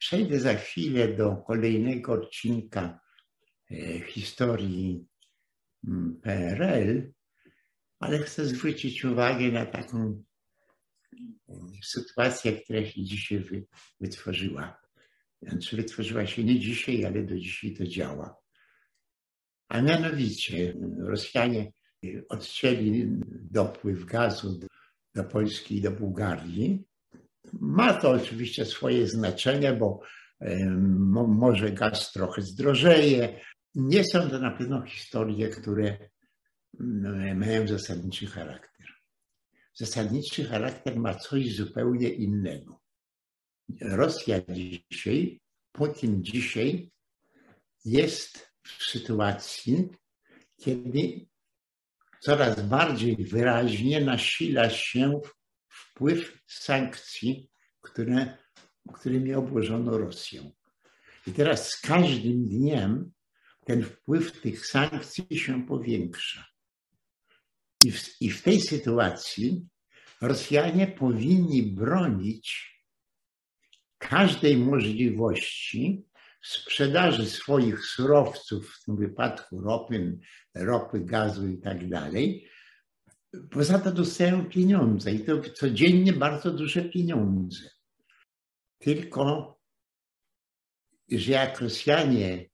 Przejdę za chwilę do kolejnego odcinka e, historii mm, PRL, ale chcę zwrócić uwagę na taką mm, sytuację, która się dzisiaj wytworzyła. Znaczy wytworzyła się nie dzisiaj, ale do dzisiaj to działa. A mianowicie Rosjanie odcięli dopływ gazu do Polski i do Bułgarii. Ma to oczywiście swoje znaczenie, bo może gaz trochę zdrożeje. Nie są to na pewno historie, które mają zasadniczy charakter. Zasadniczy charakter ma coś zupełnie innego. Rosja dzisiaj, Putin dzisiaj jest w sytuacji, kiedy coraz bardziej wyraźnie nasila się wpływ sankcji, które, którymi obłożono Rosję. I teraz z każdym dniem ten wpływ tych sankcji się powiększa. I w, i w tej sytuacji Rosjanie powinni bronić każdej możliwości sprzedaży swoich surowców, w tym wypadku ropy, ropy gazu i tak dalej, poza to dostają pieniądze i to codziennie bardzo duże pieniądze. Tylko, że jak Rosjanie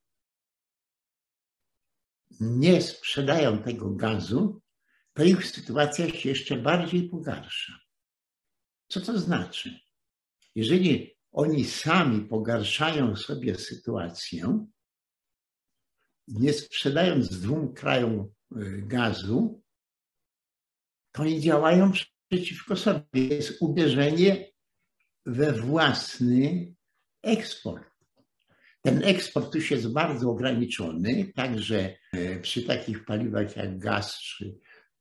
nie sprzedają tego gazu, to ich sytuacja się jeszcze bardziej pogarsza. Co to znaczy? Jeżeli oni sami pogarszają sobie sytuację, nie sprzedając dwóm krajom y, gazu, to oni działają przeciwko sobie. Jest uderzenie we własny eksport. Ten eksport już jest bardzo ograniczony, także y, przy takich paliwach jak gaz, czy,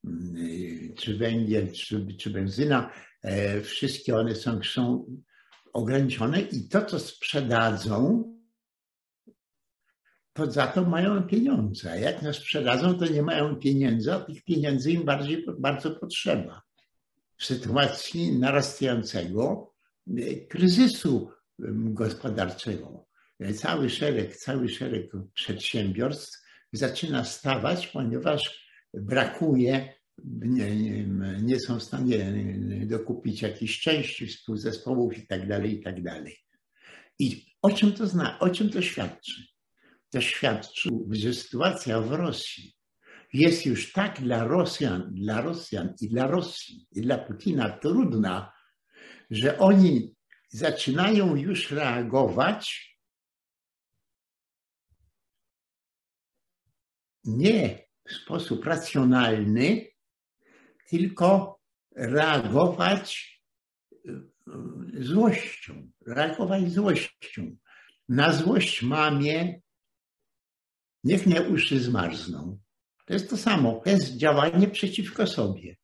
y, czy węgiel, czy, czy benzyna, wszystkie one są, są ograniczone i to, co sprzedadzą, to za to mają pieniądze. A jak nie sprzedadzą, to nie mają pieniędzy, a tych pieniędzy im bardziej, bardzo potrzeba. W sytuacji narastającego e, kryzysu gospodarczego e, cały szereg, cały szereg przedsiębiorstw zaczyna stawać, ponieważ brakuje nie, nie, nie, są w stanie dokupić jakiejś części współzespołów i tak dalej, i tak. I o czym to zna, o czym to świadczy? To świadczy, że sytuacja w Rosji jest już tak dla Rosjan, dla Rosjan i dla Rosji, i dla Putina trudna, że oni zaczynają już reagować nie w sposób racjonalny, tylko reagować y, złością, reagować złością. Na złość mamie niech mnie uszy zmarzną. To jest to samo. To jest działanie przeciwko sobie.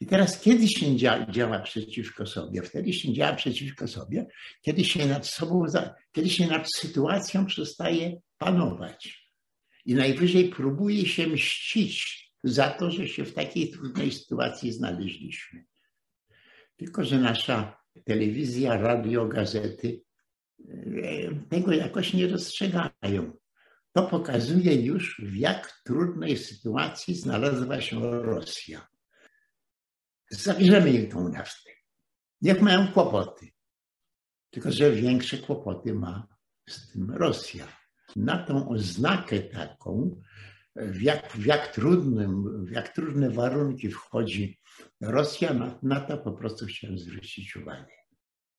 I teraz kiedy się działa przeciwko sobie? Wtedy się działa przeciwko sobie, kiedy się nad sobą, kiedy się nad sytuacją przestaje panować. I najwyżej próbuje się mścić za to, że się w takiej trudnej sytuacji znaleźliśmy. Tylko, że nasza telewizja, radio, gazety e, tego jakoś nie dostrzegają. To pokazuje już, w jak trudnej sytuacji znalazła się Rosja. Zabierzemy im tą naftę. Niech mają kłopoty. Tylko, że większe kłopoty ma z tym Rosja. Na tą oznakę taką w jak, w jak, trudnym, w jak trudne warunki wchodzi Rosja, na, na to po prostu chciałem zwrócić uwagę.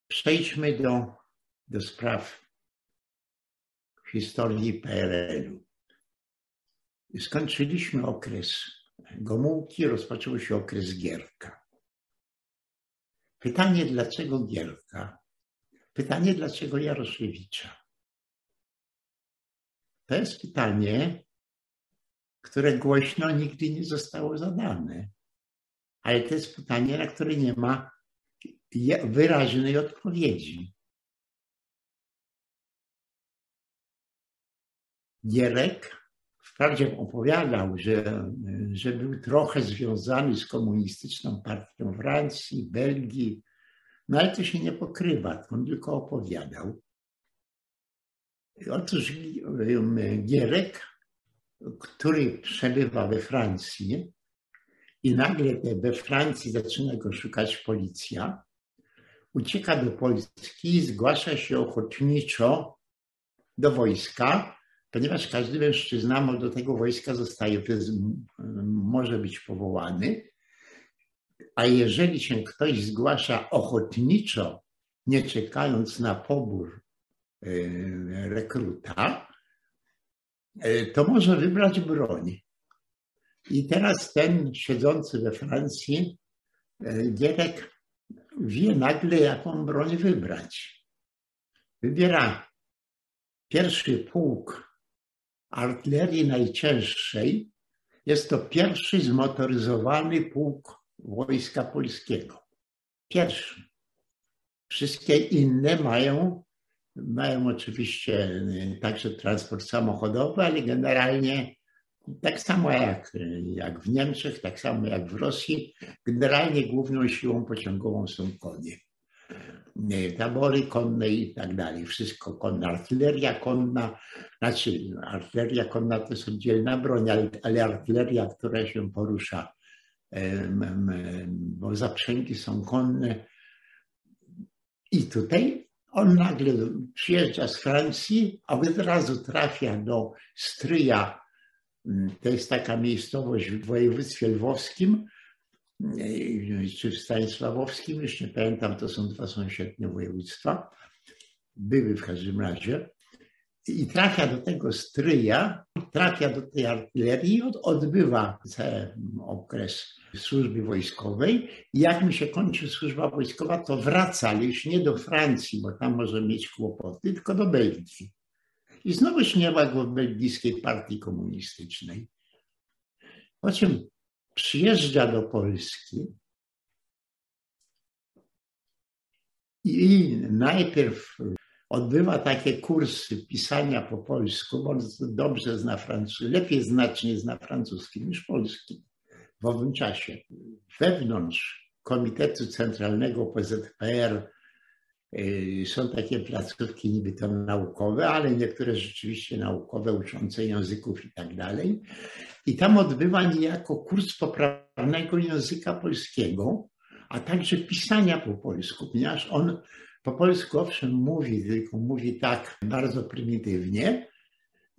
Przejdźmy do, do spraw historii PRL-u. Skończyliśmy okres Gomułki, rozpoczął się okres Gierka. Pytanie, dlaczego Gierka? Pytanie, dlaczego Jaroszewicza? To jest pytanie, które głośno nigdy nie zostało zadane. Ale to jest pytanie, na które nie ma wyraźnej odpowiedzi. Gierek wprawdzie opowiadał, że, że był trochę związany z komunistyczną partią Francji, Belgii, no ale to się nie pokrywa, on tylko opowiadał. Otóż Gierek, który przebywa we Francji i nagle we Francji zaczyna go szukać policja, ucieka do Polski i zgłasza się ochotniczo do wojska, ponieważ każdy mężczyzna do tego wojska zostaje, może być powołany. A jeżeli się ktoś zgłasza ochotniczo, nie czekając na pobór e, rekruta, e, to może wybrać broń. I teraz ten siedzący we Francji e, Gierek wie nagle, jaką broń wybrać. Wybiera pierwszy pułk artylerii najcięższej. Jest to pierwszy zmotoryzowany pułk Wojska Polskiego. Pierwszy. Wszystkie inne mają, mają oczywiście y, także transport samochodowy, ale generalnie tak samo jak, jak w Niemczech, tak samo jak w Rosji, generalnie główną siłą pociągową są konie. Tabory konne i tak dalej. Wszystko konne. Artyleria konna, znaczy artyleria konna to jest oddzielna broń, ale, ale artyleria, która się porusza, bo zaprzęgi są konne. I tutaj on nagle przyjeżdża z Francji, a od razu trafia do stryja Mm, to jest taka miejscowość w województwie lwowskim czy w Stanisławowskim, już nie pamiętam, to są dwa sąsiednie województwa. Były w każdym razie. I trafia do tego stryja, trafia do tej artylerii, odbywa cały okres służby wojskowej. I jak mi się kończy służba wojskowa, to wraca, ale już nie do Francji, bo tam może mieć kłopoty, tylko do Belgii. I znowu śmiewa go w belgijskiej partii komunistycznej. Po czym przyjeżdża do Polski i najpierw odbywa takie kursy pisania po polsku, bo on dobrze zna francuski, lepiej znacznie zna francuski niż polski w owym czasie. Wewnątrz Komitetu Centralnego PZPR są takie placówki niby to naukowe, ale niektóre rzeczywiście naukowe, uczące języków i tak dalej. I tam odbywa niejako kurs poprawnego języka polskiego, a także pisania po polsku, ponieważ on po polsku owszem mówi, tylko mówi tak bardzo prymitywnie,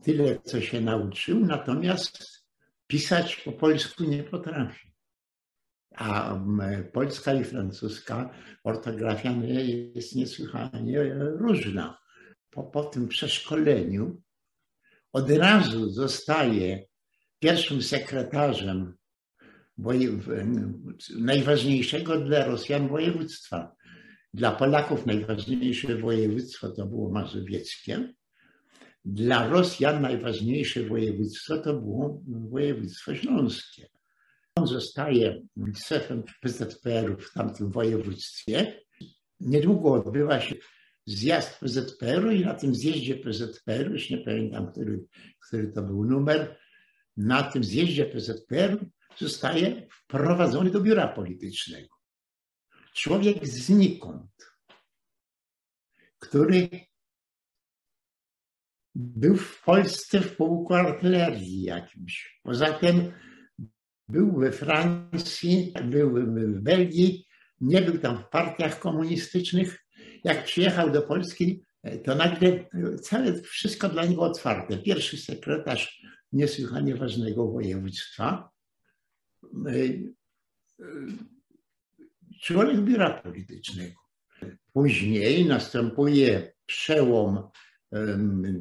tyle co się nauczył, natomiast pisać po polsku nie potrafi a polska i francuska ortografia jest niesłychanie różna. Po, po tym przeszkoleniu od razu zostaje pierwszym sekretarzem najważniejszego dla Rosjan województwa. Dla Polaków najważniejsze województwo to było mazowieckie. Dla Rosjan najważniejsze województwo to było województwo śląskie. On zostaje szefem PZPR-u w tamtym województwie. Niedługo odbywa się zjazd PZPR-u i na tym zjeździe PZPR-u, już nie pamiętam, który, który to był numer, na tym zjeździe PZPR-u zostaje wprowadzony do biura politycznego. Człowiek znikąd, który był w Polsce w pułku artylerii jakimś. Poza tym był we Francji, był w Belgii, nie był tam w partiach komunistycznych. Jak przyjechał do Polski, to nagle całe wszystko dla niego otwarte. Pierwszy sekretarz niesłychanie ważnego województwa, człowiek biura politycznego. Później następuje przełom,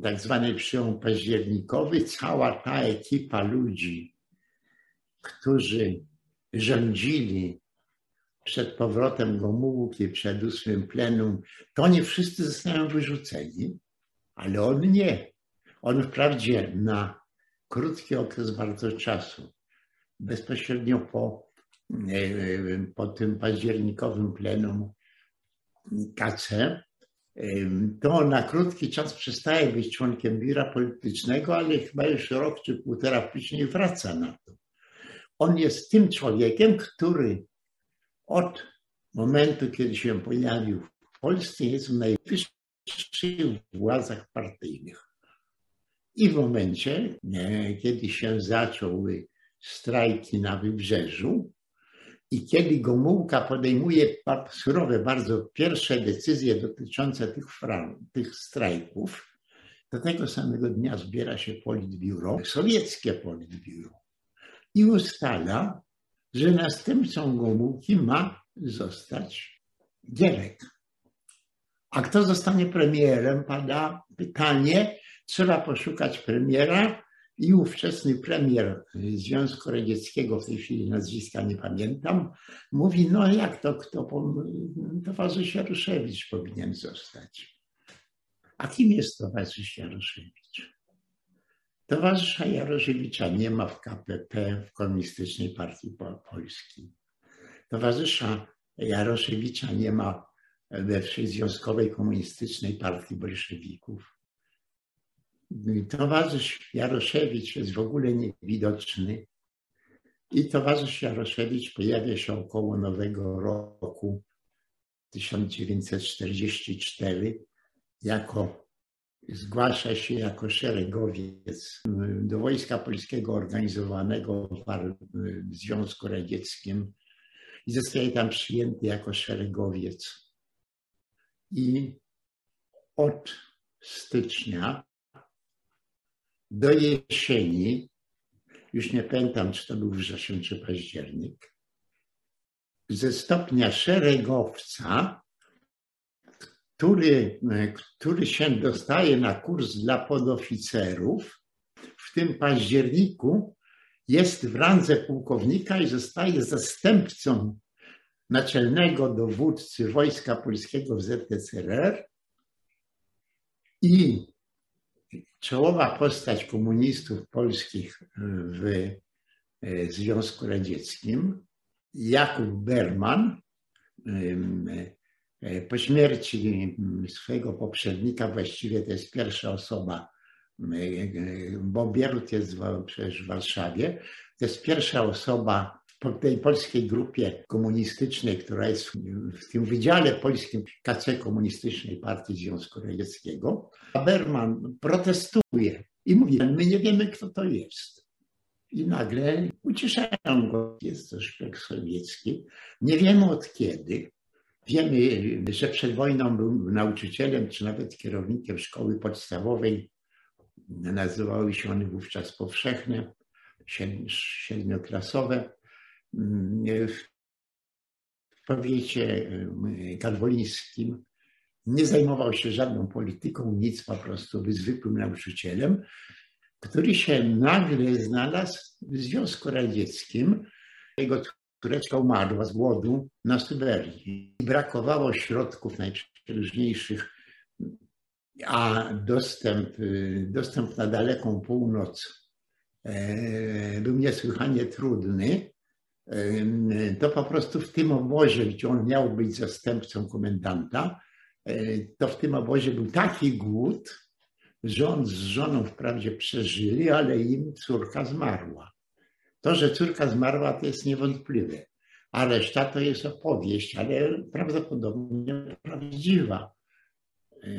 tak zwany przełom październikowy. Cała ta ekipa ludzi, którzy rządzili przed powrotem Gomułki, przed ósmym plenum, to oni wszyscy zostają wyrzuceni, ale on nie. On wprawdzie na krótki okres bardzo czasu, bezpośrednio po, e, po tym październikowym plenum KC, to na krótki czas przestaje być członkiem biura politycznego, ale chyba już rok czy półtora później wraca na to on jest tym człowiekiem, który od momentu, kiedy się pojawił w Polsce, jest w najwyższych władzach partyjnych. I w momencie, kiedy się zaczął strajki na wybrzeżu i kiedy Gomułka podejmuje surowe bardzo pierwsze decyzje dotyczące tych, tych strajków, do tego samego dnia zbiera się politbiuro, sowieckie politbiuro i ustala, że następcą Gomułki ma zostać Gierek. A kto zostanie premierem? Pada pytanie. Trzeba poszukać premiera i ówczesny premier Związku Radzieckiego, w tej chwili nazwiska nie pamiętam, mówi, no jak to, kto, towarzysz Jaruszewicz powinien zostać. A kim jest towarzysz Jaruszewicz? Towarzysza Jaroszewicza nie ma w KPP, w Komunistycznej Partii Polskiej. Towarzysza Jaroszewicza nie ma we Związkowej Komunistycznej Partii Bolszewików. Towarzysz Jaroszewicz jest w ogóle niewidoczny i towarzysz Jaroszewicz pojawia się około Nowego Roku 1944 jako zgłasza się jako szeregowiec do Wojska Polskiego organizowanego w Związku Radzieckim i zostaje tam przyjęty jako szeregowiec. I od stycznia do jesieni, już nie pamiętam, czy to był wrzesień czy październik, ze stopnia szeregowca, który, który się dostaje na kurs dla podoficerów, w tym październiku jest w randze pułkownika i zostaje zastępcą naczelnego dowódcy Wojska Polskiego w ZSRR i czołowa postać komunistów polskich w e, Związku Radzieckim, Jakub Berman, e, po śmierci swojego poprzednika, właściwie to jest pierwsza osoba, bo Bierut jest przecież w Warszawie, to jest pierwsza osoba w tej polskiej grupie komunistycznej, która jest w tym Wydziale Polskim KC Komunistycznej Partii Związku Radzieckiego, Berman protestuje i mówi, my nie wiemy, kto to jest. I nagle uciszają go, jest to szpieg sowiecki. Nie wiemy od kiedy. Wiemy, że przed wojną był nauczycielem, czy nawet kierownikiem szkoły podstawowej. Nazywały się one wówczas powszechne, siedmioklasowe. W powiecie karwolińskim nie zajmował się żadną polityką, nic, po prostu był zwykłym nauczycielem, który się nagle znalazł w Związku Radzieckim. Jego córeczka umarła z głodu na Syberii. Brakowało środków najprzeróżniejszych, a dostęp, dostęp na daleką północ e, był niesłychanie trudny. E, to po prostu w tym obozie, gdzie on miał być zastępcą komendanta, E, to w tym obozie był taki głód, że on z żoną wprawdzie przeżyli, ale im córka zmarła. To, że córka zmarła, to jest niewątpliwe, a reszta to jest opowieść, ale prawdopodobnie prawdziwa. E,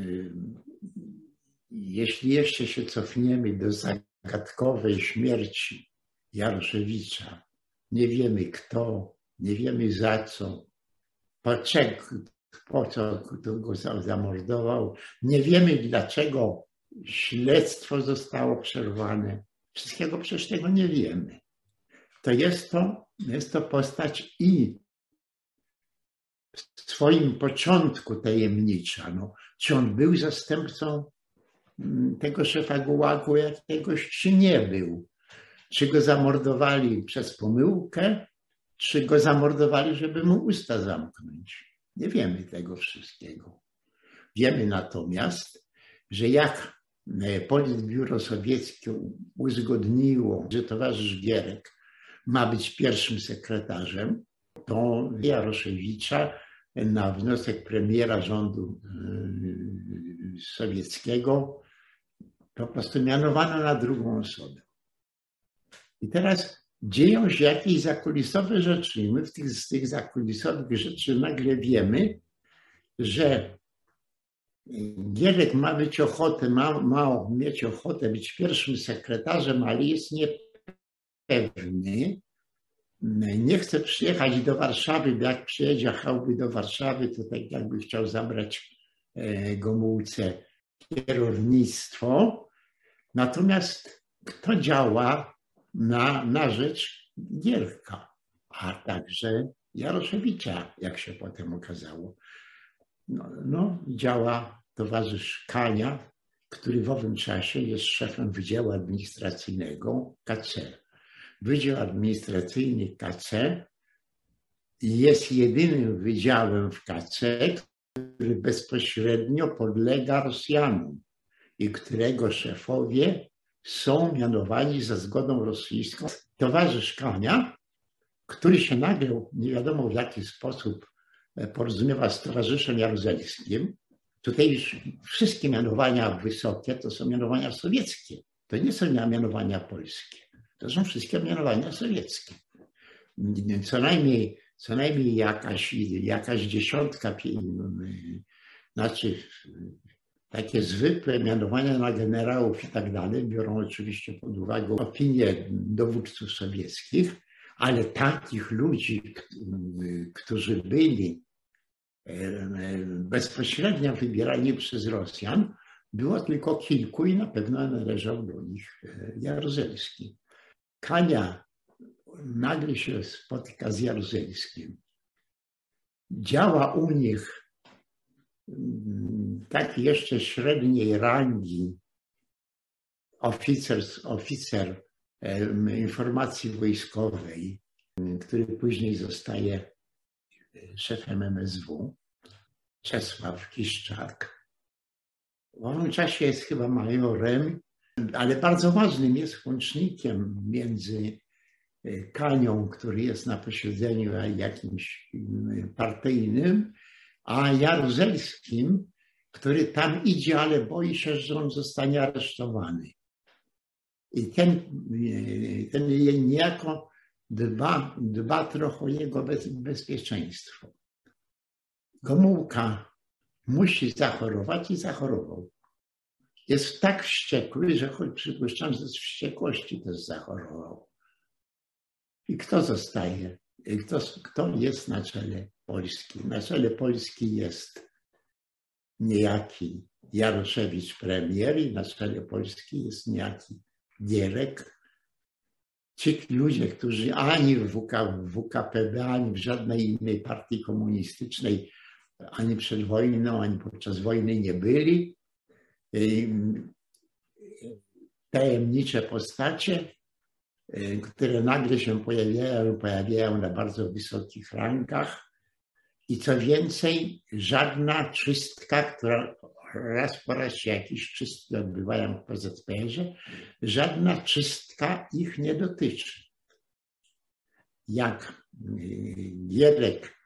jeśli jeszcze się cofniemy do zagadkowej śmierci Jaroszewicza, nie wiemy kto, nie wiemy za co, poczek, po co go zamordował. Nie wiemy dlaczego śledztwo zostało przerwane. Wszystkiego przecież tego nie wiemy. To jest to, jest to postać i w swoim początku tajemnicza. No, czy on był zastępcą mm, tego szefa gułagu jakiegoś, czy nie był? Czy go zamordowali przez pomyłkę, czy go zamordowali, żeby mu usta zamknąć? Nie wiemy tego wszystkiego. Wiemy natomiast, że jak e, Politbiuro Sowieckie uzgodniło, że towarzysz Gierek ma być pierwszym sekretarzem, to Jaroszewicza na wniosek premiera rządu e, sowieckiego po prostu mianowano na drugą osobę. I teraz dzieją się jakieś zakulisowe rzeczy i my w tych, z tych zakulisowych rzeczy nagle wiemy, że Gierek ma być ochotę, ma, ma mieć ochotę być pierwszym sekretarzem, ale jest niepewny. Nie chce przyjechać do Warszawy, bo jak przyjechałby do Warszawy, to tak jakby chciał zabrać e, Gomułce kierownictwo. Natomiast kto działa na, na rzecz Gierka, a także Jaroszewicza, jak się potem okazało. No, no, działa towarzysz Kania, który w owym czasie jest szefem Wydziału Administracyjnego KC. Wydział Administracyjny KC jest jedynym wydziałem w KC, który bezpośrednio podlega Rosjanom i którego szefowie są mianowani za zgodą rosyjską. Towarzysz Kania, który się nagle, nie wiadomo w jaki sposób, e, porozumiewa z towarzyszem jaruzelskim. Tutaj już wszystkie mianowania wysokie to są mianowania sowieckie. To nie są mianowania polskie. To są wszystkie mianowania sowieckie. Co najmniej, co najmniej jakaś, jakaś dziesiątka, znaczy takie zwykłe mianowania na generałów i tak dalej biorą oczywiście pod uwagę opinie dowódców sowieckich, ale takich ludzi, którzy byli bezpośrednio wybierani przez Rosjan, było tylko kilku i na pewno należał do nich Jaruzelski. Kania nagle się spotyka z Jaruzelskim. Działa u nich taki jeszcze średniej rangi oficer, oficer informacji wojskowej, który później zostaje szefem MSW, Czesław Kiszczak. W owym czasie jest chyba majorem, ale bardzo ważnym jest łącznikiem między e, Kanią, który jest na posiedzeniu jakimś partyjnym, a Jaruzelskim, który tam idzie, ale boi się, że on zostanie aresztowany. I ten, ten niejako dba, dba trochę o jego bez, bezpieczeństwo. Gomułka musi zachorować i zachorował. Jest tak wściekły, że choć przypuszczam, że z wściekłości też zachorował. I kto zostaje? Kto, kto jest na czele Polski? Na czele Polski jest niejaki Jaroszewicz premier i na czele Polski jest niejaki Gierek. Ci ludzie, którzy ani w, WK, w WKPB, ani w żadnej innej partii komunistycznej, ani przed wojną, ani podczas wojny nie byli, tajemnicze postacie, które nagle się pojawiają, pojawiają na bardzo wysokich rankach. I co więcej, żadna czystka, która raz po raz się jakieś czystki odbywają w PZPR-ze, żadna czystka ich nie dotyczy. Jak y, Gierek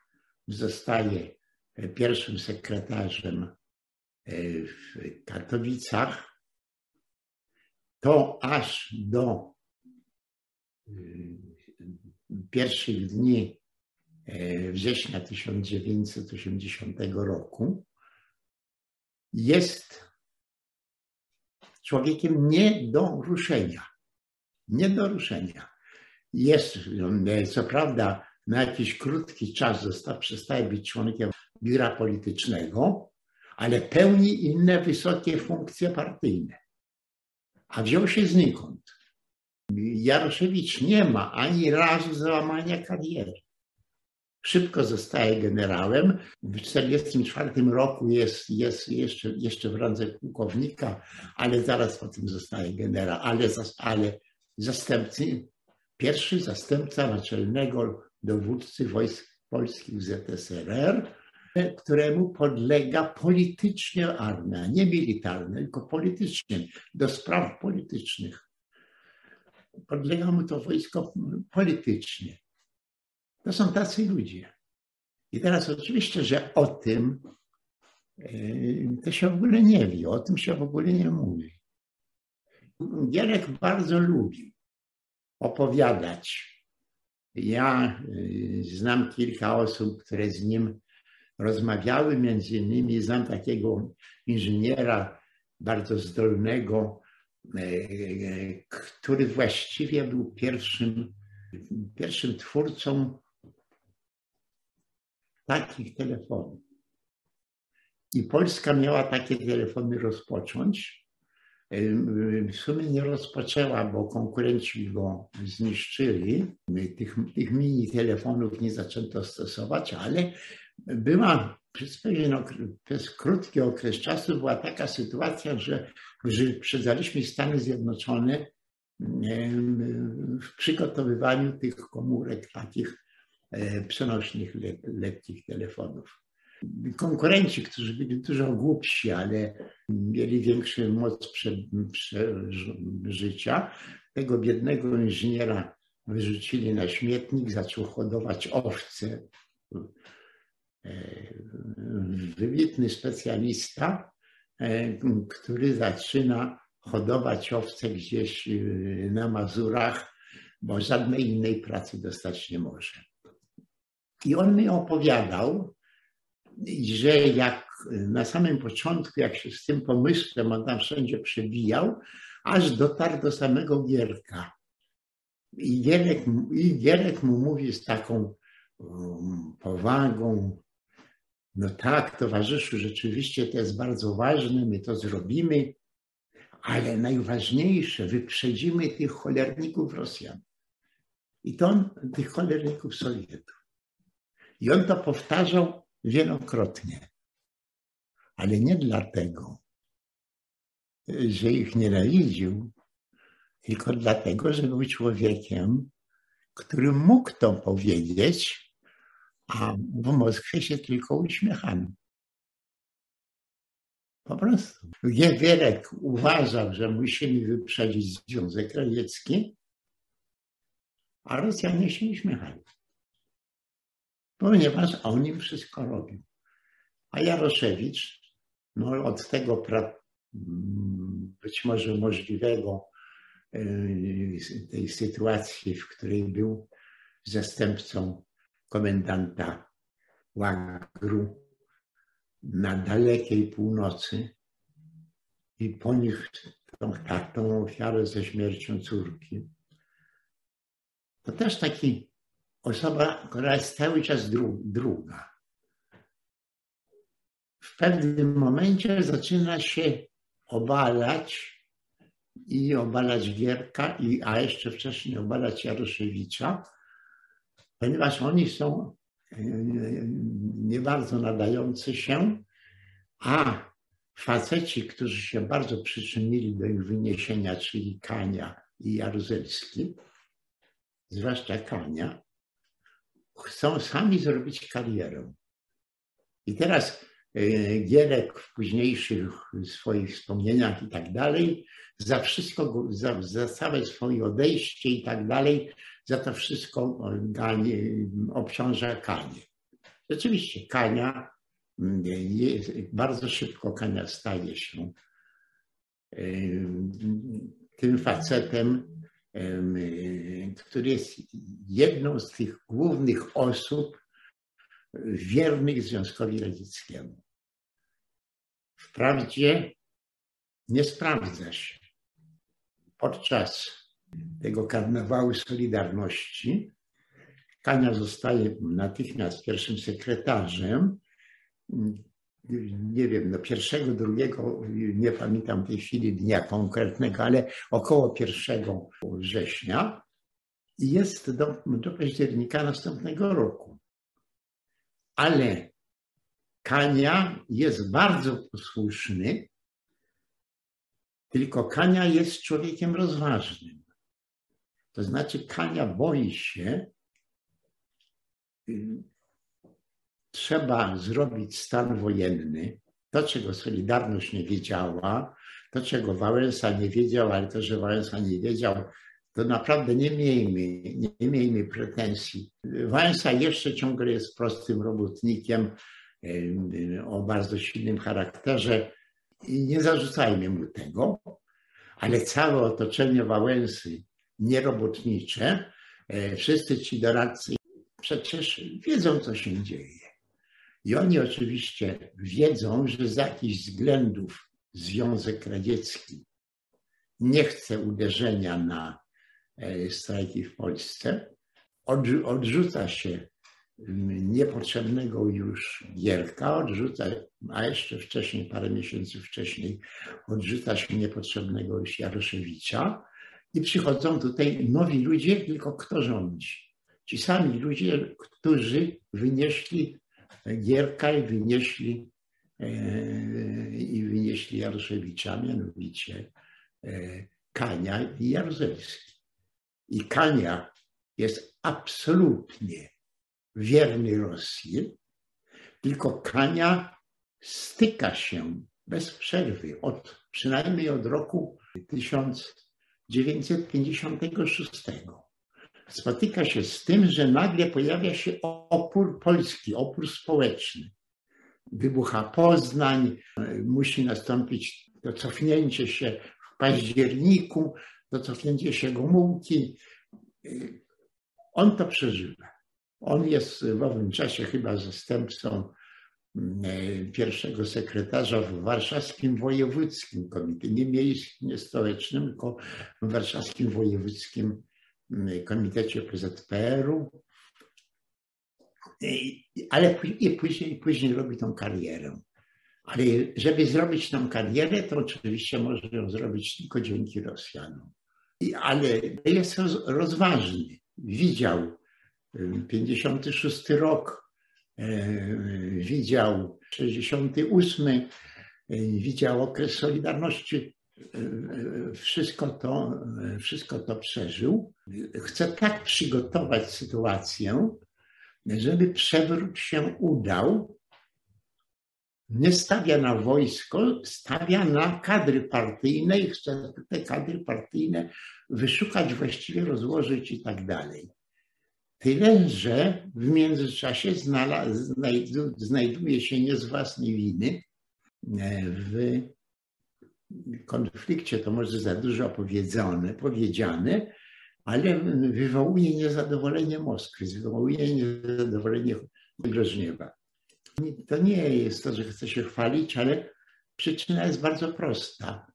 zostaje pierwszym sekretarzem y, w Katowicach, to aż do y, pierwszych dni września 1980 roku jest człowiekiem nie do ruszenia. Nie do ruszenia. Jest, co prawda, na jakiś krótki czas został, przestaje być członkiem biura politycznego, ale pełni inne wysokie funkcje partyjne. A wziął się znikąd. Jaroszewicz nie ma ani razu załamania kariery szybko zostaje generałem. W 1944 roku jest, jest jeszcze, jeszcze w randze pułkownika, ale zaraz po tym zostaje generał, ale, ale zastępcy, pierwszy zastępca naczelnego dowódcy wojsk polskich ZSRR, któremu podlega politycznie armia, nie militarna, tylko politycznie, do spraw politycznych. Podlega mu to wojsko politycznie. To są tacy ludzie. I teraz oczywiście, że o tym e, to się w ogóle nie wie, o tym się w ogóle nie mówi. Gierek bardzo lubił opowiadać. Ja e, znam kilka osób, które z nim rozmawiały między innymi, znam takiego inżyniera bardzo zdolnego, który właściwie był pierwszym, pierwszym twórcą takich telefonów. I Polska miała takie telefony rozpocząć. W sumie nie rozpoczęła, bo konkurenci go zniszczyli. Tych, tych mini telefonów nie zaczęto stosować, ale była przez pewien okres, przez krótki okres czasu była taka sytuacja, że wyprzedzaliśmy Stany Zjednoczone w przygotowywaniu tych komórek takich e, przenośnych, lekkich telefonów. Konkurenci, którzy byli dużo głupsi, ale mieli większą moc przeżycia, tego biednego inżyniera wyrzucili na śmietnik, zaczął hodować owce wybitny specjalista, e, który zaczyna hodować owce gdzieś e, na Mazurach, bo żadnej innej pracy dostać nie może. I on mi opowiadał, że jak na samym początku, jak się z tym pomysłem on tam wszędzie przebijał, aż dotarł do samego Gierka. I Gierek, i Gierek mu mówi z taką um, powagą, no tak, towarzyszu, rzeczywiście to jest bardzo ważne, my to zrobimy, ale najważniejsze, wyprzedzimy tych cholerników Rosjan. I to tych cholerników Sowietów. I on to powtarzał wielokrotnie. Ale nie dlatego, że ich nienawidził, tylko dlatego, że był człowiekiem, który mógł to powiedzieć, a w Moskwie się tylko uśmiechano. Po prostu. Gierek uważał, że musimy wyprzedzić Związek Radziecki, a Rosjanie się uśmiechali. Ponieważ on im wszystko robił. A Jaroszewicz, no od tego pra, być może możliwego y, tej sytuacji, w której był zastępcą komendanta łagru na dalekiej północy i po nich tą, tą ofiarę ze śmiercią córki. To też taki osoba, która jest cały czas dru, druga. W pewnym momencie zaczyna się obalać i obalać Gierka, i, a jeszcze wcześniej obalać Jaroszewicza, ponieważ oni są e, nie bardzo nadający się, a faceci, którzy się bardzo przyczynili do ich wyniesienia, czyli Kania i Jaruzelski, zwłaszcza Kania, chcą sami zrobić karierę. I teraz e, Gierek w późniejszych swoich wspomnieniach i tak dalej, za wszystko, za, za całe swoje odejście i tak dalej, za to wszystko obciąża Kanie. Rzeczywiście Kania, bardzo szybko Kania staje się tym facetem, który jest jedną z tych głównych osób wiernych Związkowi Radzieckiemu. Wprawdzie nie sprawdza się podczas tego karnawału Solidarności. Kania zostaje natychmiast pierwszym sekretarzem. Nie wiem, no pierwszego, drugiego, nie pamiętam tej chwili dnia konkretnego, ale około 1 września. I jest do, do października następnego roku. Ale Kania jest bardzo posłuszny, tylko Kania jest człowiekiem rozważnym. To znaczy Kania boi się, y, trzeba zrobić stan wojenny, to czego Solidarność nie wiedziała, to czego Wałęsa nie wiedział, ale to, że Wałęsa nie wiedział, to naprawdę nie miejmy, nie miejmy pretensji. Wałęsa jeszcze ciągle jest prostym robotnikiem y, o bardzo silnym charakterze i nie zarzucajmy mu tego, ale całe otoczenie Wałęsy nierobotnicze, e, wszyscy ci doradcy przecież wiedzą, co się dzieje. I oni oczywiście wiedzą, że z jakichś względów Związek Radziecki nie chce uderzenia na e, strajki w Polsce, odrzuca się niepotrzebnego już Gierka, odrzuca, a jeszcze wcześniej, parę miesięcy wcześniej, odrzuca się niepotrzebnego już Jaroszewicza i przychodzą tutaj nowi ludzie, tylko kto rządzi? Ci sami ludzie, którzy wynieśli Gierka i wynieśli, e, i wynieśli Jaroszewicza, mianowicie e, Kania i Jaruzelski. I Kania jest absolutnie wierny Rosji, tylko Kania styka się bez przerwy, od, przynajmniej od roku 1956. Spotyka się z tym, że nagle pojawia się opór polski, opór społeczny. Wybucha Poznań, musi nastąpić to cofnięcie się w październiku, to cofnięcie się Gomułki. On to przeżywa. On jest w owym czasie chyba zastępcą pierwszego sekretarza w warszawskim wojewódzkim komitecie, nie miejskim, nie stołecznym, tylko w warszawskim wojewódzkim mm, komitecie PZPR-u. Ale i później, później robi tą karierę. Ale żeby zrobić tą karierę, to oczywiście może ją zrobić tylko dzięki Rosjanom. I, ale jest rozważny. Widział 56 rok, e, widział 68, e, widział okres Solidarności. E, wszystko to, wszystko to przeżył. Chce tak przygotować sytuację, żeby przewrót się udał. Nie stawia na wojsko, stawia na kadry partyjne i chce te kadry partyjne wyszukać, właściwie rozłożyć i tak dalej. Tyle, że w międzyczasie znajduje się nie z własnej winy e, w konflikcie, to może za dużo powiedziane, powiedziane, ale wywołuje niezadowolenie Moskwy, wywołuje niezadowolenie Breżniewa. To nie jest to, że chce się chwalić, ale przyczyna jest bardzo prosta.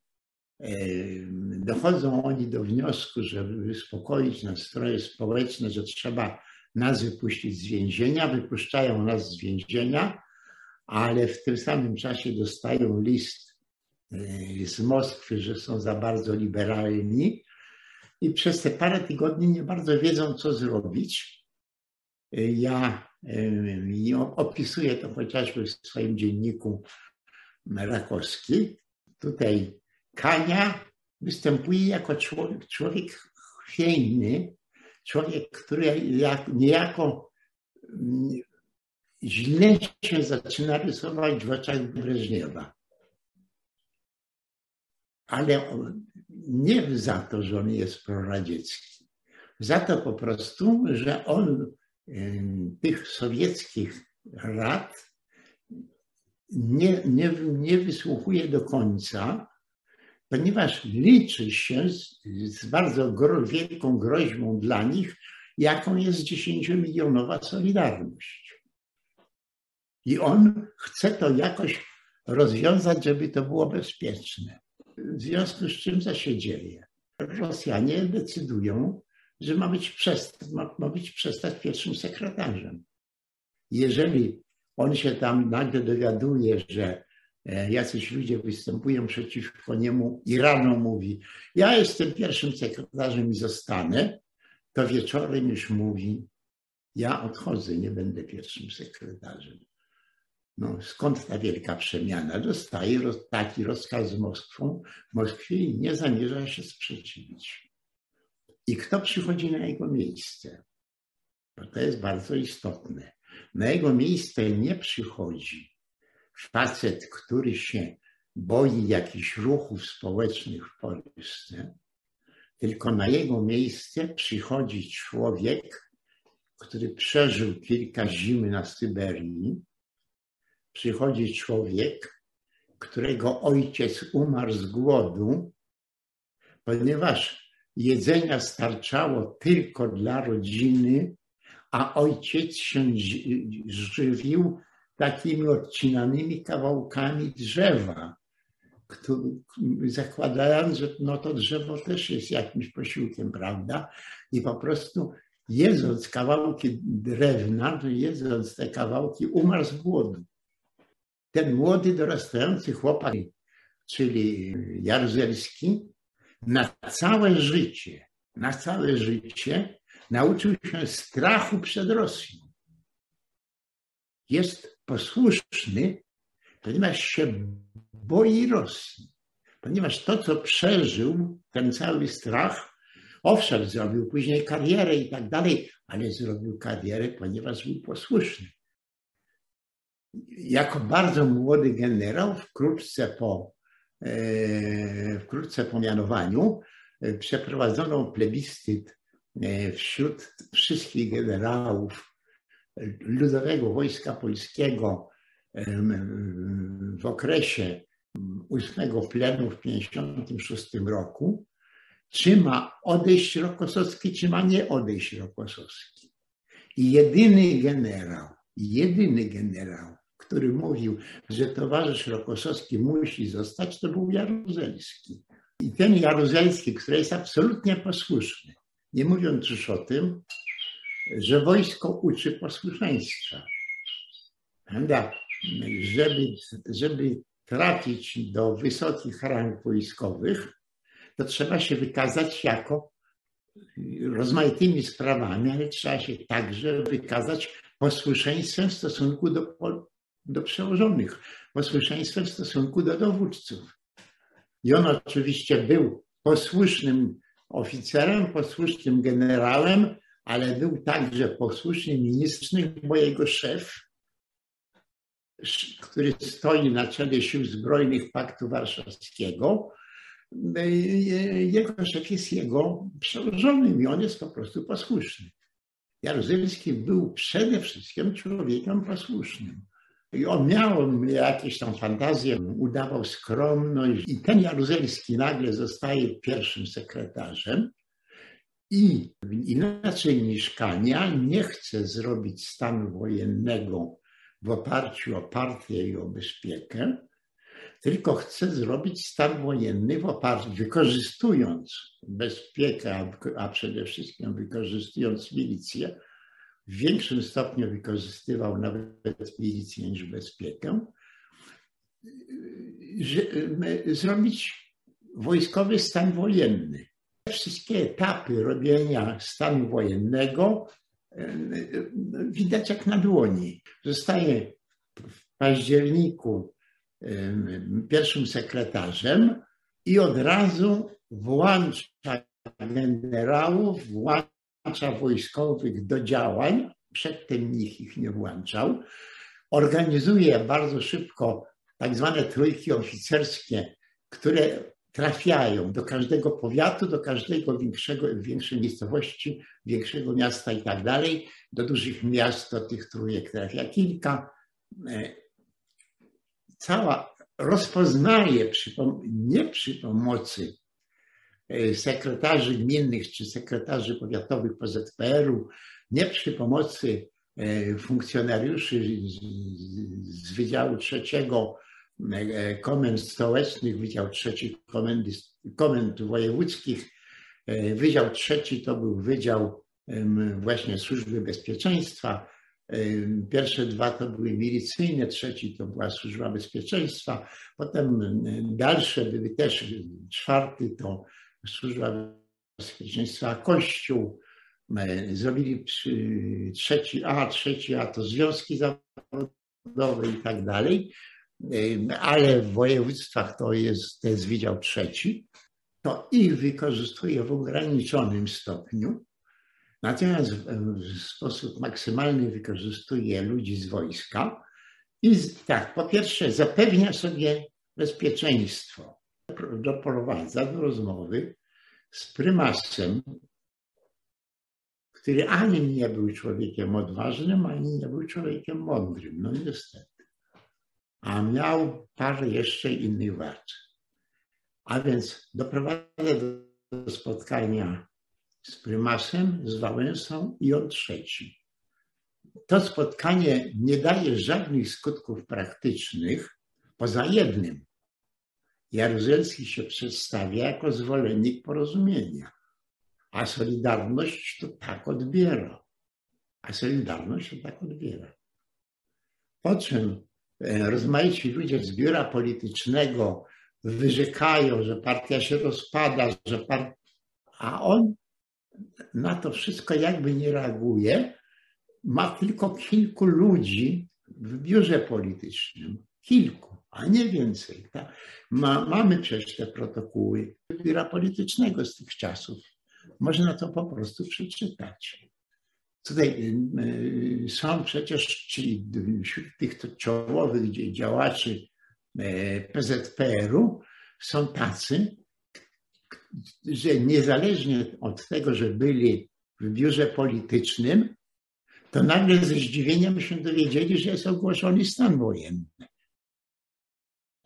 Dochodzą oni do wniosku, żeby wyspokoić nastroje społeczne, że trzeba nas wypuścić z więzienia, wypuszczają nas z więzienia, ale w tym samym czasie dostają list e, z Moskwy, że są za bardzo liberalni i przez te parę tygodni nie bardzo wiedzą, co zrobić. E, ja opisuję to chociażby w swoim dzienniku Rakowski. Tutaj Kania występuje jako człowiek, człowiek chwiejny, człowiek, który jak, niejako mm, źle się zaczyna rysować w oczach Breżniewa. Ale nie za to, że on jest proradziecki. Za to po prostu, że on tych sowieckich rad nie, nie, nie wysłuchuje do końca, ponieważ liczy się z, z bardzo gro, wielką groźbą dla nich, jaką jest 10-milionowa Solidarność. I on chce to jakoś rozwiązać, żeby to było bezpieczne. W związku z czym co się dzieje? Rosjanie decydują, że ma być, przestać, ma, ma być przestać pierwszym sekretarzem. Jeżeli on się tam nagle dowiaduje, że jacyś ludzie występują przeciwko niemu i rano mówi, ja jestem pierwszym sekretarzem i zostanę, to wieczorem już mówi, ja odchodzę, nie będę pierwszym sekretarzem. No, skąd ta wielka przemiana? Dostaje taki rozkaz z Moskwą, w Moskwie nie zamierza się sprzeciwić. I kto przychodzi na jego miejsce? Bo to jest bardzo istotne. Na jego miejsce nie przychodzi facet, który się boi jakichś ruchów społecznych w Polsce, tylko na jego miejsce przychodzi człowiek, który przeżył kilka zim na Syberii, przychodzi człowiek, którego ojciec umarł z głodu, ponieważ jedzenia starczało tylko dla rodziny, a ojciec się żywił takimi odcinanymi kawałkami drzewa, który, zakładając, że no to drzewo też jest jakimś posiłkiem, prawda? I po prostu jedząc kawałki drewna, jedząc te kawałki, umarł z głodu. Ten młody, dorastający chłopak, czyli Jaruzelski, na całe życie, na całe życie nauczył się strachu przed Rosją. Jest posłuszny, ponieważ się boi Rosji. Ponieważ to, co przeżył, ten cały strach, owszem, zrobił później karierę i tak dalej, ale zrobił karierę, ponieważ był posłuszny. Jako bardzo młody generał, wkrótce po, e, wkrótce po mianowaniu, e, przeprowadzono plebiscyt e, wśród wszystkich generałów Ludowego Wojska Polskiego w okresie ósmego plenu w 1956 roku, czy ma odejść Rokosowski, czy ma nie odejść Rokosowski. I jedyny generał, jedyny generał, który mówił, że towarzysz Rokosowski musi zostać, to był Jaruzelski. I ten Jaruzelski, który jest absolutnie posłuszny, nie mówiąc już o tym, że wojsko uczy posłuszeństwa. Żeby, żeby trafić do wysokich rang wojskowych, to trzeba się wykazać jako rozmaitymi sprawami, ale trzeba się także wykazać posłuszeństwem w stosunku do, do przełożonych, posłuszeństwem w stosunku do dowódców. I on oczywiście był posłusznym oficerem, posłusznym generałem, ale był także posłuszny ministrem, bo jego szef, który stoi na czele sił zbrojnych Paktu Warszawskiego, jego szef jest jego przełożonym i on jest po prostu posłuszny. Jaruzelski był przede wszystkim człowiekiem posłusznym. I on miał jakieś tam fantazje, udawał skromność i ten Jaruzelski nagle zostaje pierwszym sekretarzem i inaczej niż Kania nie chce zrobić stanu wojennego w oparciu o partię i o bezpiekę, tylko chce zrobić stan wojenny w oparciu, wykorzystując bezpiekę, a przede wszystkim wykorzystując milicję, w większym stopniu wykorzystywał nawet milicję niż bezpiekę, zrobić wojskowy stan wojenny. Wszystkie etapy robienia stanu wojennego widać jak na dłoni. Zostaje w październiku pierwszym sekretarzem i od razu włącza generałów, włącza wojskowych do działań. Przedtem nikt ich nie włączał. Organizuje bardzo szybko tak zwane trójki oficerskie, które trafiają do każdego powiatu, do każdego większego, większej miejscowości, większego miasta i tak dalej. Do dużych miast do tych trójek trafia kilka. E, cała rozpoznaje przy, nie przy pomocy e, sekretarzy gminnych czy sekretarzy powiatowych PZPR-u, nie przy pomocy e, funkcjonariuszy z Wydziału Trzeciego komend stołecznych, Wydział Trzeci komendy, komend wojewódzkich. E, wydział Trzeci to był Wydział właśnie Służby Bezpieczeństwa. Pierwsze dwa to były milicyjne, trzeci to była Służba Bezpieczeństwa. Potem dalsze były też, czwarty to Służba Bezpieczeństwa Kościół. E, zrobili trzeci A, trzeci A to związki zawodowe i tak dalej ale w województwach to jest, to jest Wydział Trzeci, to ich wykorzystuje w ograniczonym stopniu, natomiast w sposób maksymalny wykorzystuje ludzi z wojska i tak, po pierwsze zapewnia sobie bezpieczeństwo, doprowadza do rozmowy z prymasem, który ani nie był człowiekiem odważnym, ani nie był człowiekiem mądrym. No niestety a miał parę jeszcze innych wad. A więc doprowadza do spotkania z prymasem, z Wałęsą i on trzeci. to spotkanie nie daje żadnych skutków praktycznych, poza jednym. Jaruzelski się przedstawia jako zwolennik porozumienia, a Solidarność to tak odbiera. A Solidarność to tak odbiera. Po czym rozmaici ludzie z biura politycznego wyrzekają, że partia się rozpada, że part... a on na to wszystko jakby nie reaguje. Ma tylko kilku ludzi w biurze politycznym. Kilku, a nie więcej. Tak? Ma, mamy przecież te protokoły biura politycznego z tych czasów. Można to po prostu przeczytać. Tutaj y, są przecież ci, wśród tych czołowych działaczy e, PZPR-u są tacy, że niezależnie od tego, że byli w biurze politycznym, to nagle ze zdziwieniem się dowiedzieli, że jest ogłoszony stan wojenny.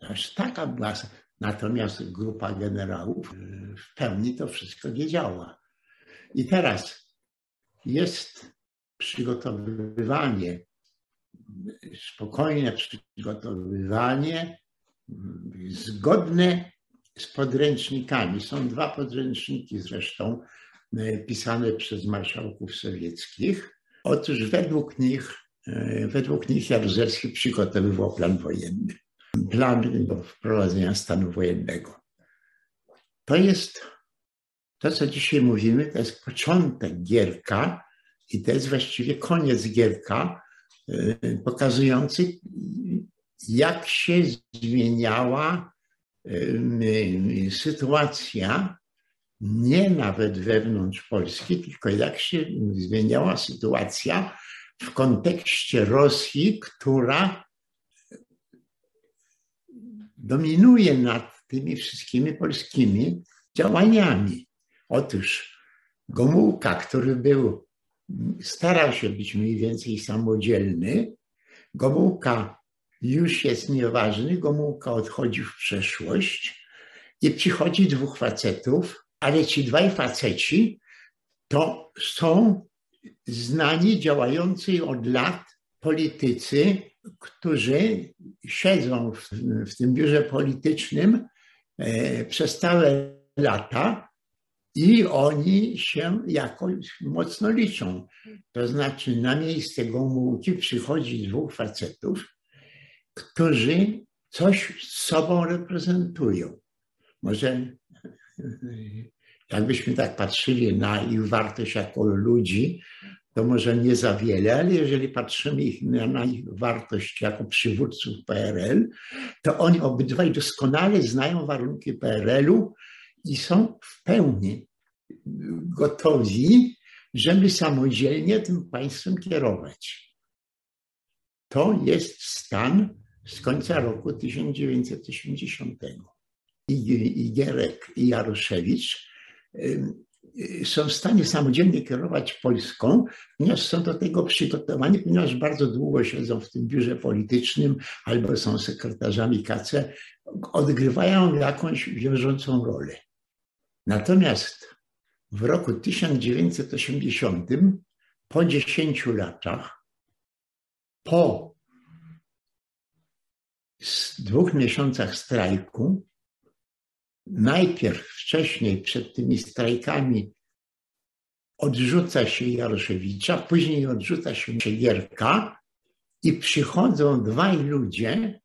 Aż taka była. Natomiast grupa generałów w pełni to wszystko wiedziała. I teraz jest przygotowywanie, spokojne przygotowywanie, zgodne z podręcznikami. Są dwa podręczniki zresztą e, pisane przez marszałków sowieckich. Otóż według nich, e, według nich Jaruzelski przygotowywał plan wojenny. Plan wprowadzenia stanu wojennego. To jest to, co dzisiaj mówimy, to jest początek Gierka i to jest właściwie koniec Gierka, e, pokazujący, jak się zmieniała sytuacja nie nawet wewnątrz Polski, tylko jak się zmieniała sytuacja w kontekście Rosji, która dominuje nad tymi wszystkimi polskimi działaniami. Otóż Gomułka, który był, starał się być mniej więcej samodzielny, Gomułka już jest nieważny, Gomułka odchodzi w przeszłość i przychodzi dwóch facetów, ale ci dwaj faceci to są znani, działający od lat politycy, którzy siedzą w, w tym biurze politycznym e, przez całe lata i oni się jakoś mocno liczą. To znaczy na miejsce Gomułki przychodzi dwóch facetów, którzy coś z sobą reprezentują. Może jakbyśmy tak patrzyli na ich wartość jako ludzi, to może nie za wiele, ale jeżeli patrzymy na ich wartość jako przywódców PRL, to oni obydwaj doskonale znają warunki PRL-u i są w pełni gotowi, żeby samodzielnie tym państwem kierować. To jest stan z końca roku 1980. I, Gierek i Jaroszewicz są w stanie samodzielnie kierować Polską, ponieważ są do tego przygotowani, ponieważ bardzo długo siedzą w tym biurze politycznym albo są sekretarzami KC, odgrywają jakąś wiążącą rolę. Natomiast w roku 1980, po 10 latach, po dwóch miesiącach strajku, najpierw wcześniej przed tymi strajkami odrzuca się Jaroszewicza, później odrzuca się Gierka i przychodzą dwaj ludzie,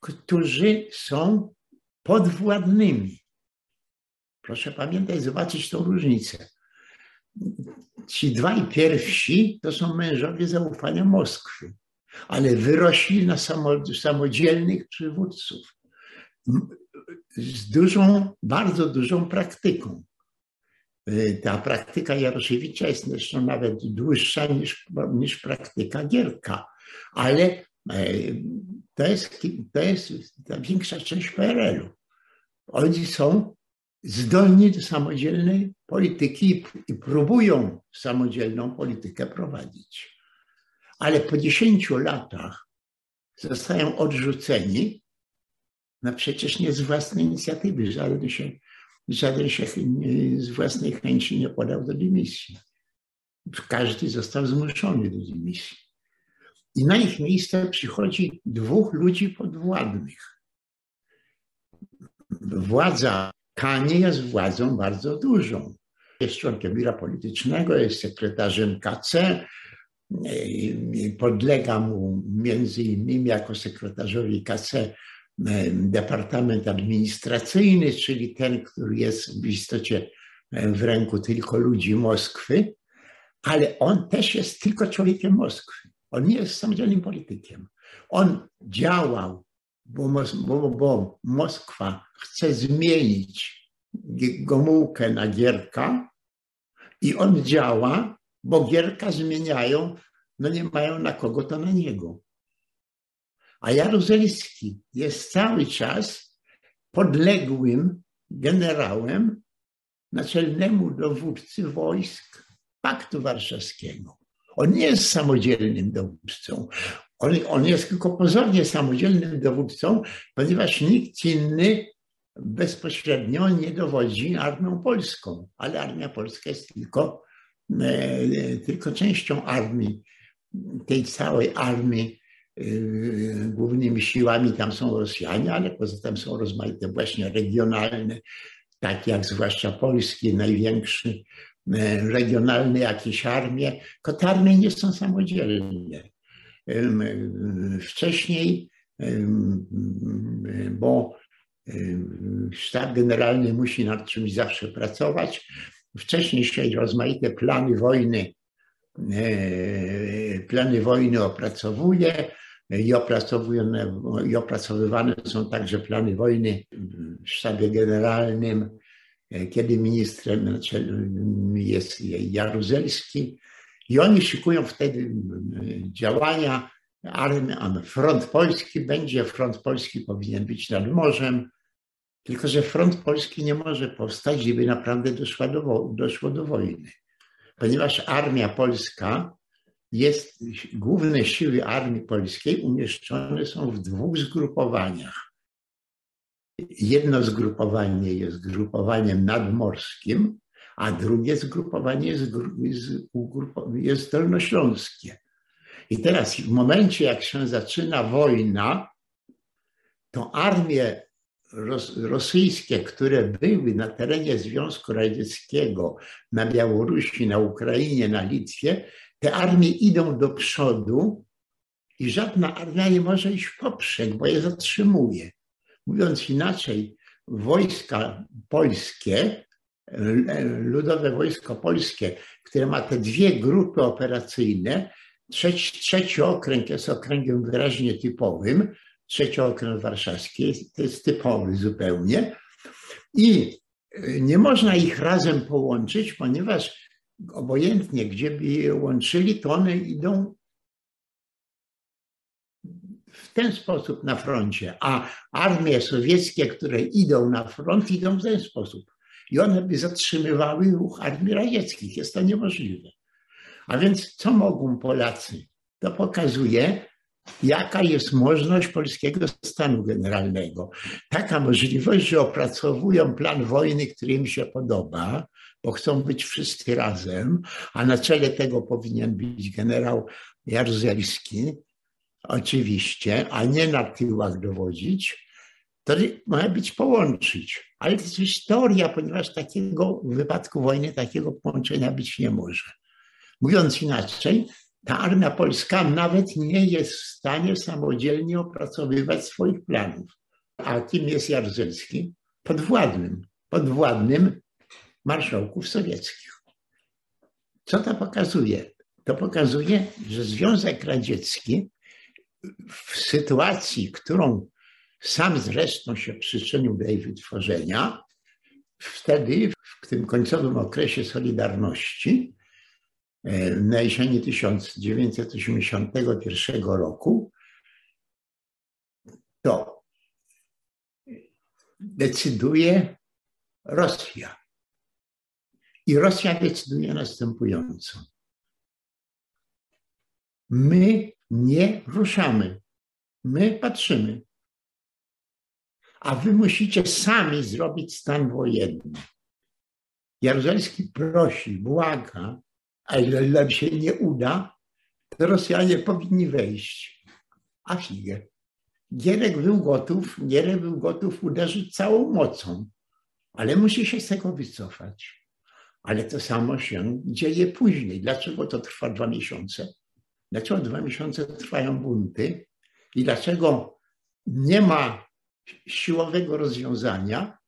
którzy są podwładnymi. Proszę pamiętać, zobaczyć tą różnicę. Ci dwaj pierwsi to są mężowie zaufania Moskwy ale wyrośli na samodzielnych przywódców z dużą, bardzo dużą praktyką. Ta praktyka Jaroszewicza jest zresztą nawet dłuższa niż, niż praktyka Gierka, ale e, to jest, to jest ta większa część PRL-u. Oni są zdolni do samodzielnej polityki i próbują samodzielną politykę prowadzić ale po 10 latach zostają odrzuceni, no przecież nie z własnej inicjatywy, żaden się, żaden się z własnej chęci nie podał do dymisji. każdy został zmuszony do dymisji. I na ich miejsce przychodzi dwóch ludzi podwładnych. Władza Kanie jest władzą bardzo dużą. Jest członkiem biura politycznego, jest sekretarzem KC, podlega mu między innymi jako sekretarzowi KC Departament Administracyjny, czyli ten, który jest w istocie w ręku tylko ludzi Moskwy, ale on też jest tylko człowiekiem Moskwy. On nie jest samodzielnym politykiem. On działał, bo, bo, bo Moskwa chce zmienić Gomułkę na Gierka i on działa, bo Gierka zmieniają, no nie mają na kogo, to na niego. A Jaruzelski jest cały czas podległym generałem naczelnemu dowódcy wojsk Paktu Warszawskiego. On nie jest samodzielnym dowódcą. On, on jest tylko pozornie samodzielnym dowódcą, ponieważ nikt inny bezpośrednio nie dowodzi armią polską, ale armia polska jest tylko, e, tylko częścią armii, tej całej armii. E, głównymi siłami tam są Rosjanie, ale poza tym są rozmaite właśnie regionalne, takie jak zwłaszcza polskie, największy E, regionalne jakieś armie, armie nie są samodzielne. Wcześniej, bo sztab generalny musi nad czymś zawsze pracować, wcześniej się rozmaite plany wojny, e, plany wojny opracowuje i, opracowywane, i opracowywane są także plany wojny w sztabie generalnym E, kiedy ministrem jest Jaruzelski i oni szykują wtedy działania. Armia, front polski będzie, front polski powinien być nad morzem, tylko że front polski nie może powstać, gdyby naprawdę doszło do, doszło do wojny. Ponieważ armia polska jest, główne siły armii polskiej umieszczone są w dwóch zgrupowaniach. Jedno zgrupowanie jest zgrupowaniem nadmorskim, a drugie zgrupowanie jest, jest dolnośląskie. I teraz w momencie, jak się zaczyna wojna, to armie rosyjskie, które były na terenie Związku Radzieckiego, na Białorusi, na Ukrainie, na Litwie, te armie idą do przodu i żadna armia nie może iść w poprzek, bo je zatrzymuje. Mówiąc inaczej, wojska polskie, Ludowe Wojsko Polskie, które ma te dwie grupy operacyjne, trzeci, trzeci okręg jest okręgiem wyraźnie typowym, trzeci okręg warszawski jest, jest typowy zupełnie. I nie można ich razem połączyć, ponieważ obojętnie, gdzie by je łączyli, to one idą w ten sposób na froncie, a armie sowieckie, które idą na front, idą w ten sposób. I one by zatrzymywały ruch armii radzieckich. Jest to niemożliwe. A więc co mogą Polacy? To pokazuje, jaka jest możliwość polskiego stanu generalnego. Taka możliwość, że opracowują plan wojny, który im się podoba, bo chcą być wszyscy razem, a na czele tego powinien być generał Jaruzelski, oczywiście, a nie na tyłach dowodzić, to ma być połączyć. Ale to jest historia, ponieważ takiego w wypadku wojny takiego połączenia być nie może. Mówiąc inaczej, ta armia polska nawet nie jest w stanie samodzielnie opracowywać swoich planów. A kim jest Jaruzelski? Podwładnym. Podwładnym marszałków sowieckich. Co to pokazuje? To pokazuje, że Związek Radziecki w sytuacji, którą sam zresztą się przyczynił do jej wytworzenia, wtedy, w tym końcowym okresie Solidarności, e, na jesieni 1981 roku, to decyduje Rosja. I Rosja decyduje następująco. My nie ruszamy. My patrzymy. A wy musicie sami zrobić stan wojenny. Jaruzelski prosi, błaga, A ile nam się nie uda, to Rosjanie powinni wejść. A figę. Gierek był gotów, Gierek był gotów uderzyć całą mocą, ale musi się z tego wycofać. Ale to samo się dzieje później. Dlaczego to trwa dwa miesiące? Dlaczego dwa miesiące trwają bunty i dlaczego nie ma siłowego rozwiązania?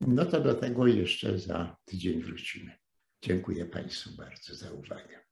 No to do tego jeszcze za tydzień wrócimy. Dziękuję Państwu bardzo za uwagę.